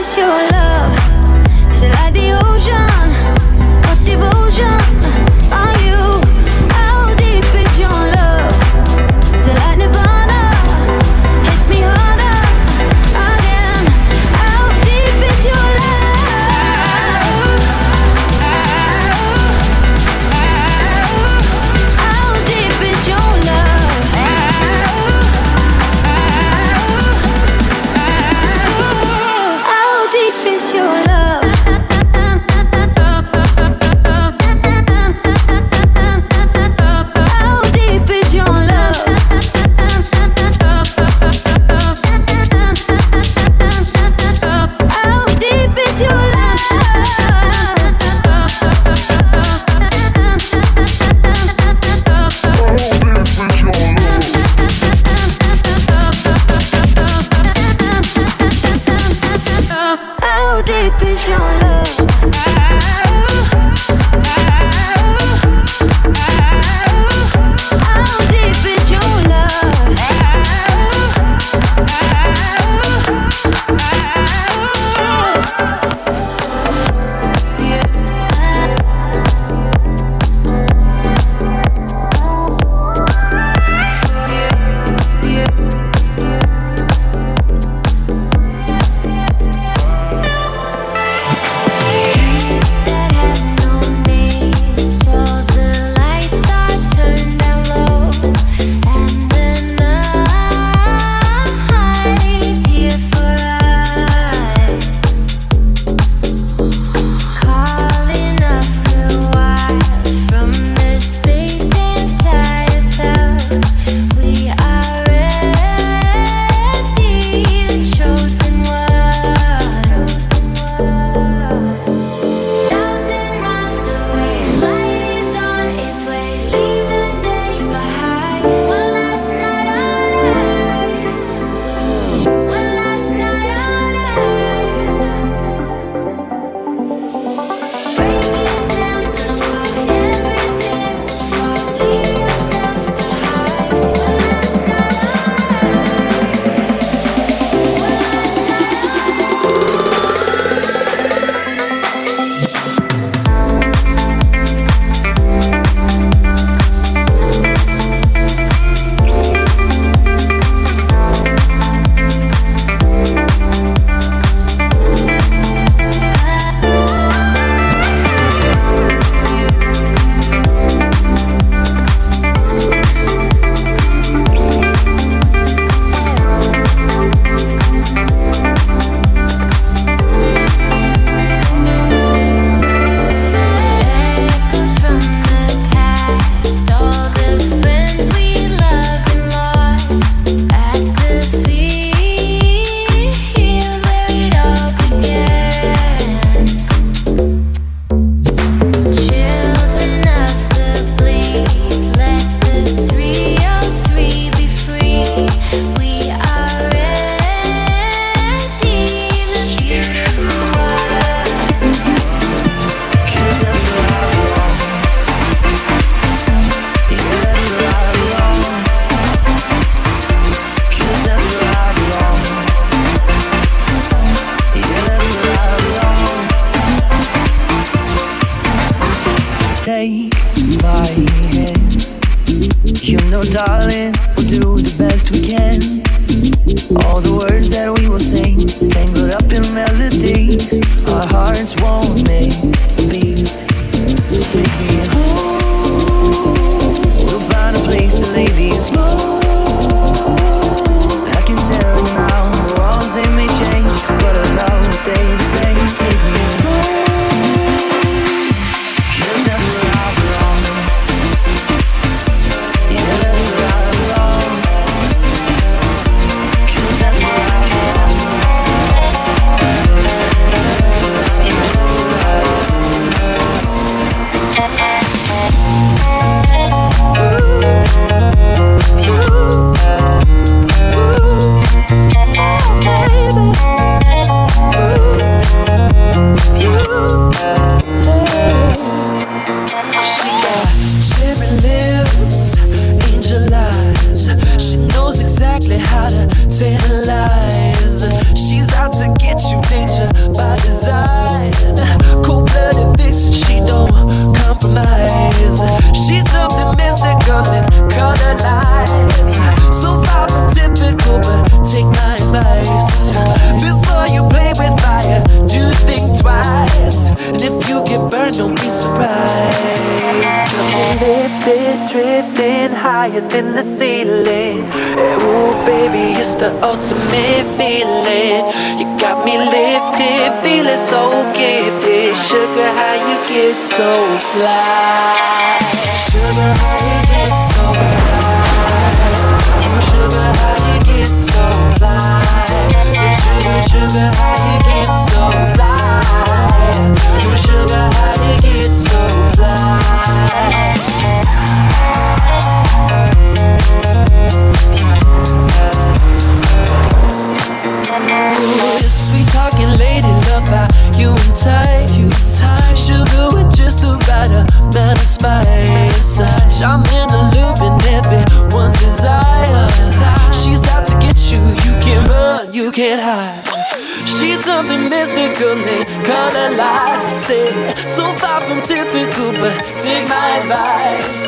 is your love? Is it like the ocean? Oh, darling, we'll do the best we can. All the words that we will sing, tangled up in melodies, our hearts won't mix. ultimate feeling. You got me lifted, feeling so gifted. Sugar, how you get so fly? Sugar, how you get so fly? Oh, Sugar, how you get so fly? Sugar, sugar,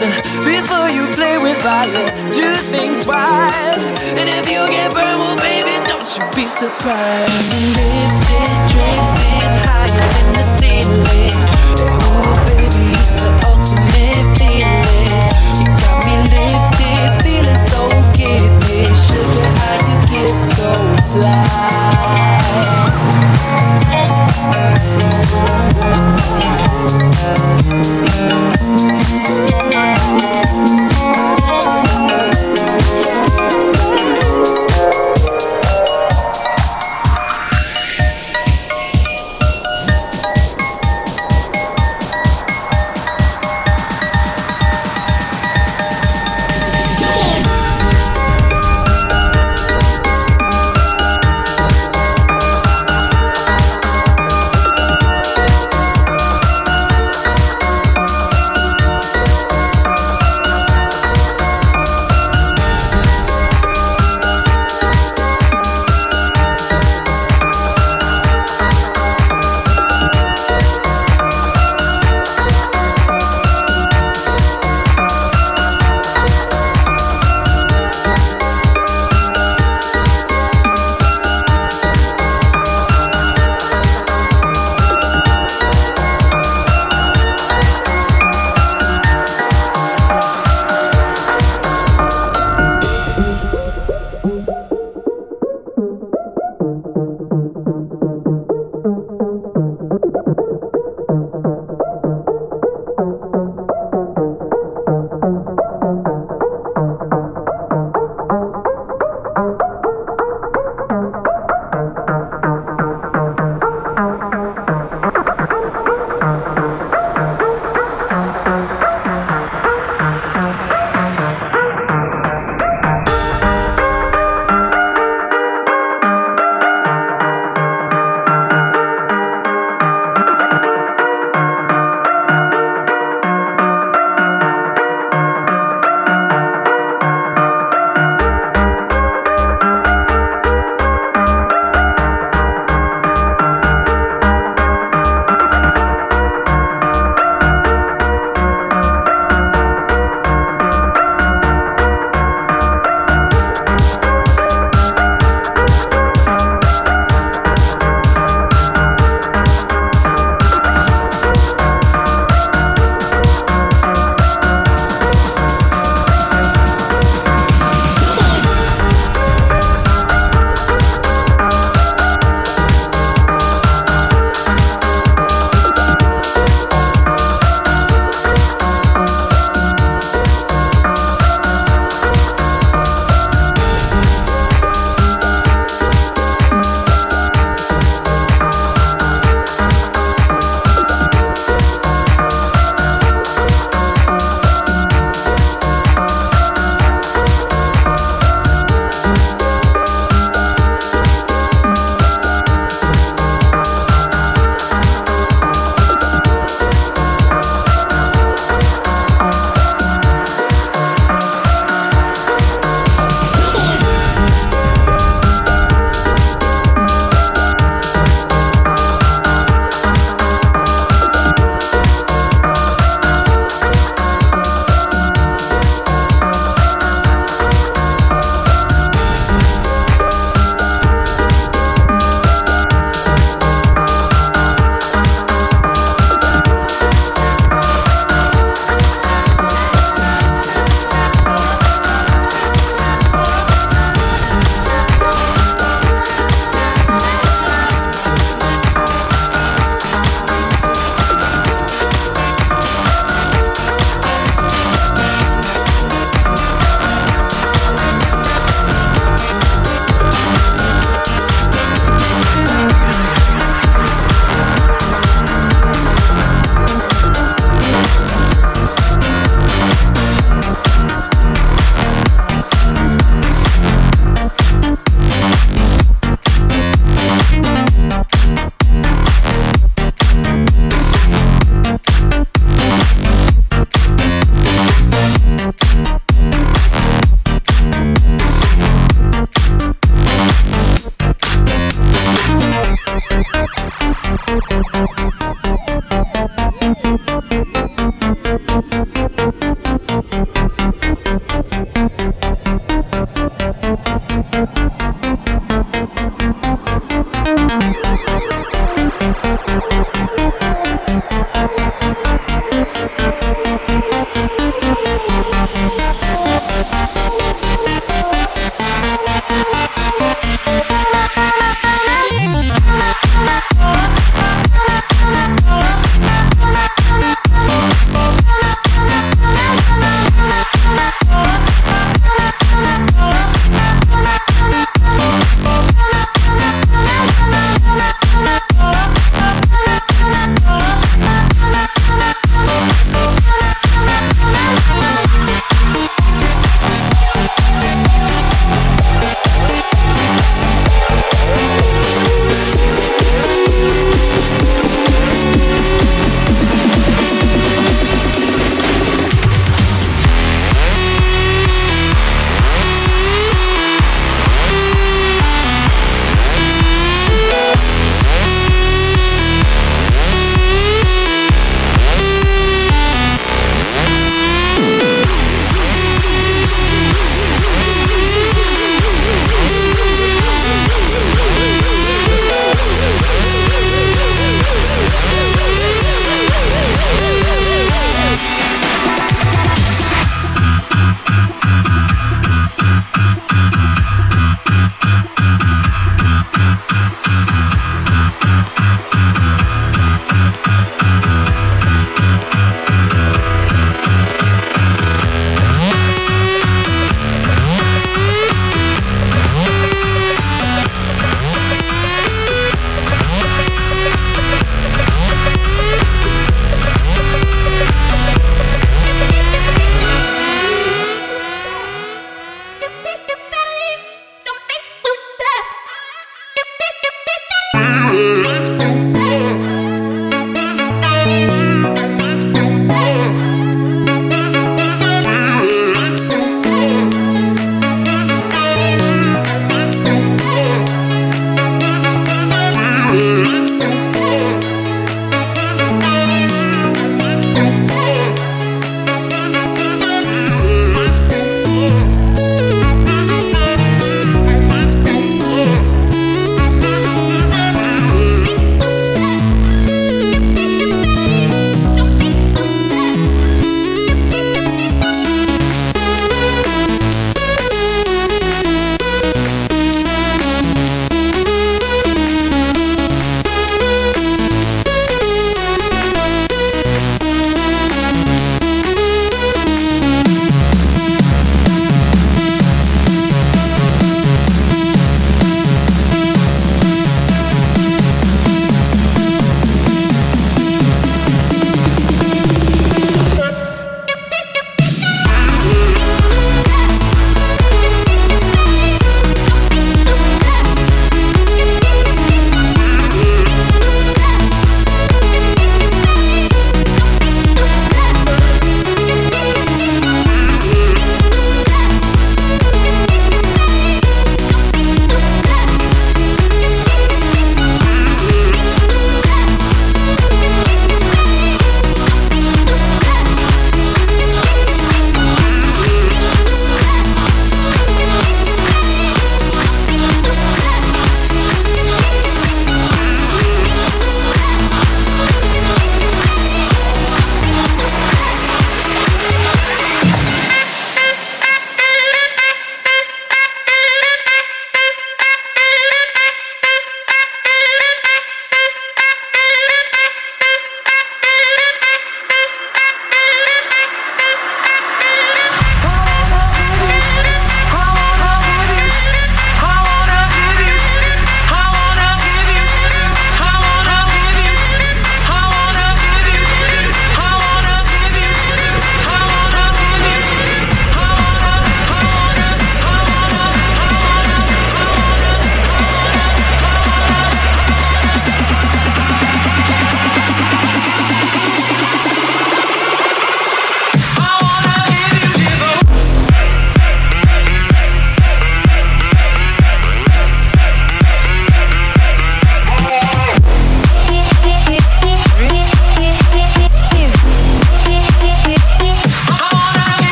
Listen, before you play with fire, do think twice. And if you get burned, well, baby, don't you be surprised.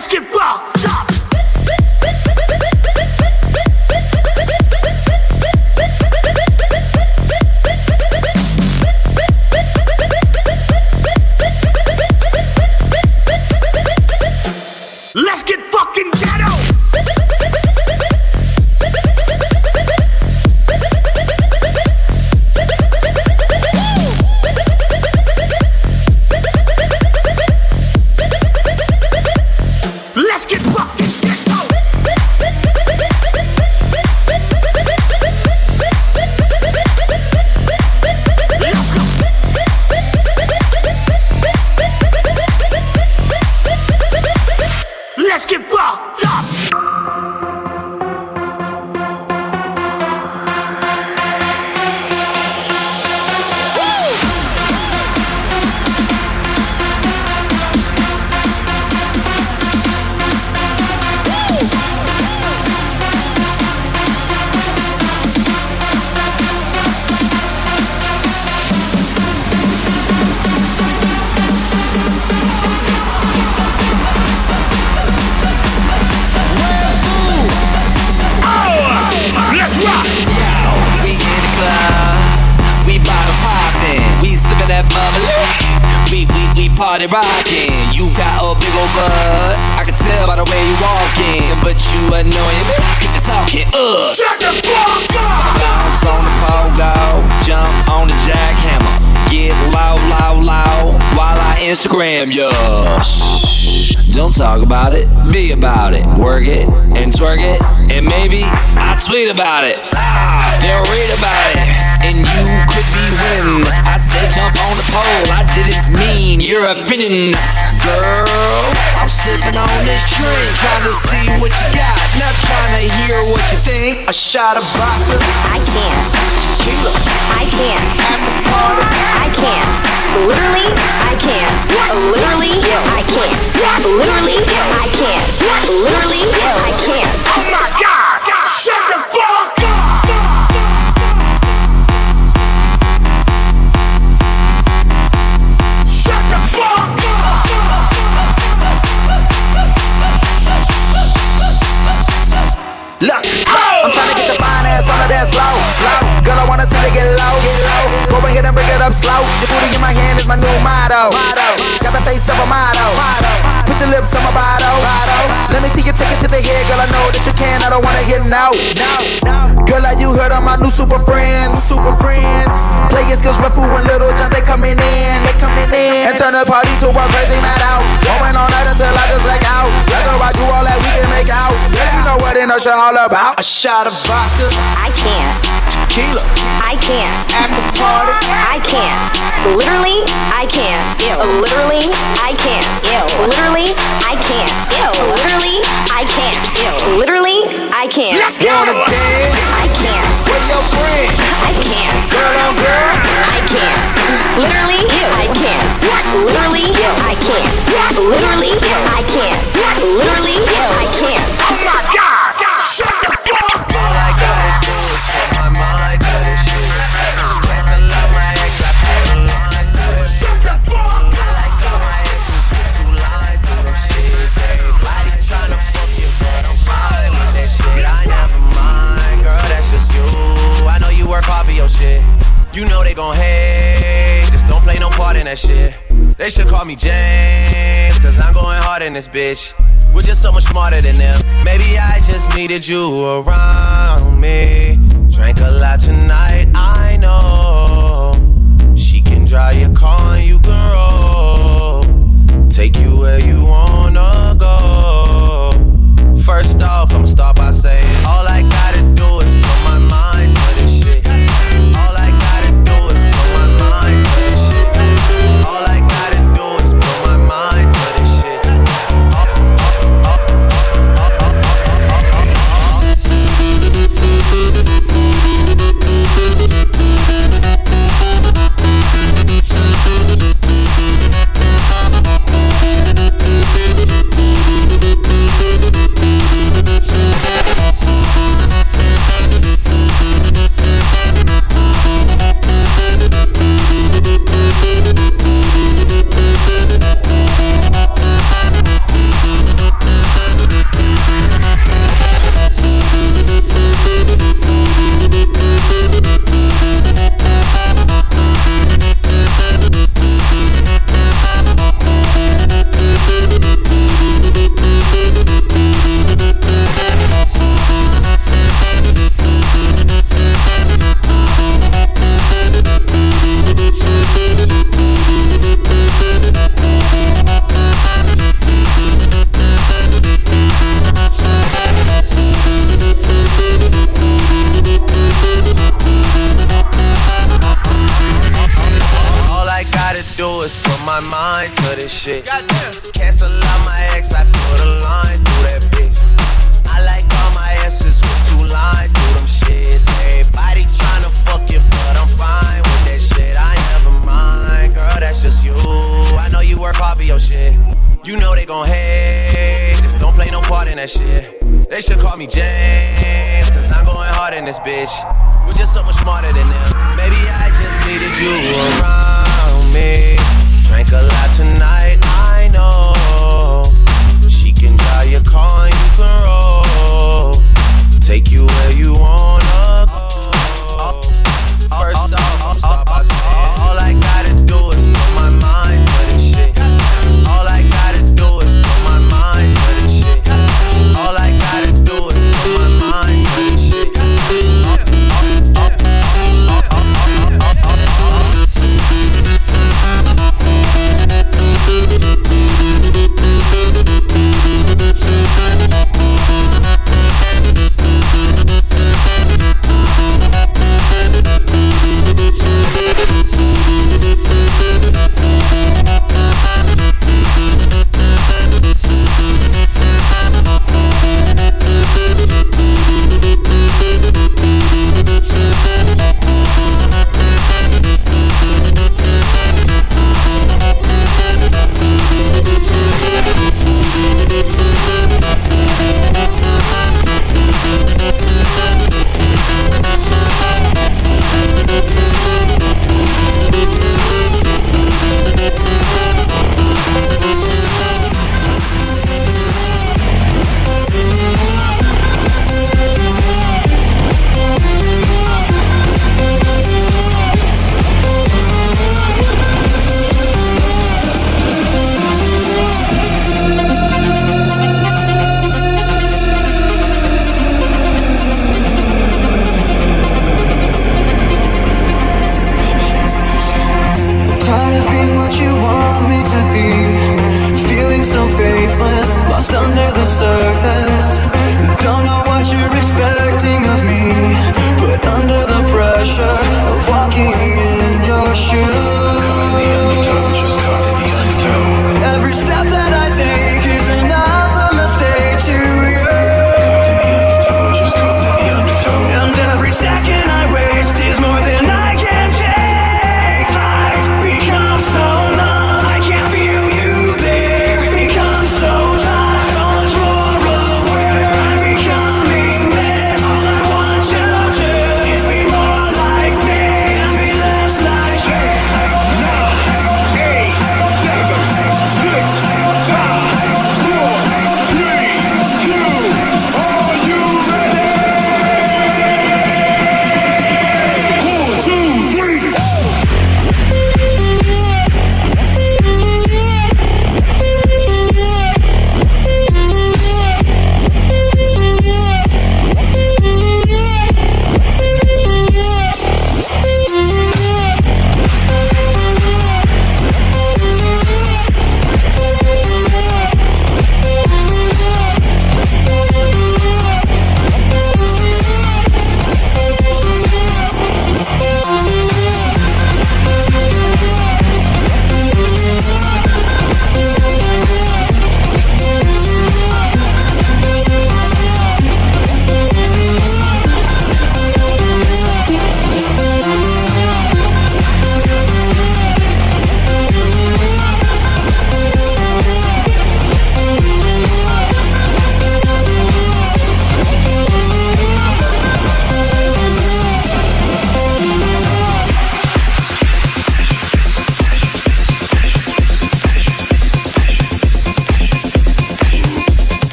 Let's 爆炸。Party rocking. You got a big old butt. I can tell by the way you walking, but you annoying me. Cause you're talking, uh. Shut the fuck up! Bounce on the pogo, jump on the jackhammer. Get loud, loud, loud while I Instagram ya. Shh. Don't talk about it, be about it. Work it and twerk it, and maybe I'll tweet about it. Ah, they'll read about it, and you could be winning. I said jump on the pole, I didn't mean your opinion. Girl, I'm sipping on this drink, trying to see what you got, not trying to hear what you think. A shot of vodka, I can't. tequila, I can't. the party. I can't. Literally, I can't. Literally, I can't. Literally, I can't. Literally, I can't. Oh my god! Look, I'm trying to get your fine ass on the dance floor. Flow. Girl, I wanna see you get low. Get low. Go ahead and bring it up slow. Your booty in my hand is my new motto. Motto. Your lips on my bottle. Bottle. Let me see you take it to the head, girl. I know that you can. I don't wanna hear no. No. no. Girl, like you heard of my new super friends. Super friends. Play-N-Skillz, rough and Lil Jon, they coming in. They coming in. And turn the party to a crazy night out. Going all night until I just black out. Rather I do all that we can make out. Yeah, you know what in the show all about. A shot of vodka, I can't. Tequila, I can't. at the party. I can't. Literally, I can't. Ew. Literally, I can't. Ew. Literally, I can't. Ew. Literally, I can't. Ew. Literally, I can't. Wanna dance? I can't. With your friend, I can't. girl on girl. I can't. Literally, I can't. Literally, I can't. Literally, I can't. Literally, I can't. Oh my god! Shut up! They should call me James, cause I'm going hard in this bitch. We're just so much smarter than them. Maybe I just needed you around me. Drank a lot tonight, I know. She can drive your car and you can roll. Take you where you wanna go. First off, I'ma me James, cause I'm going hard in this bitch.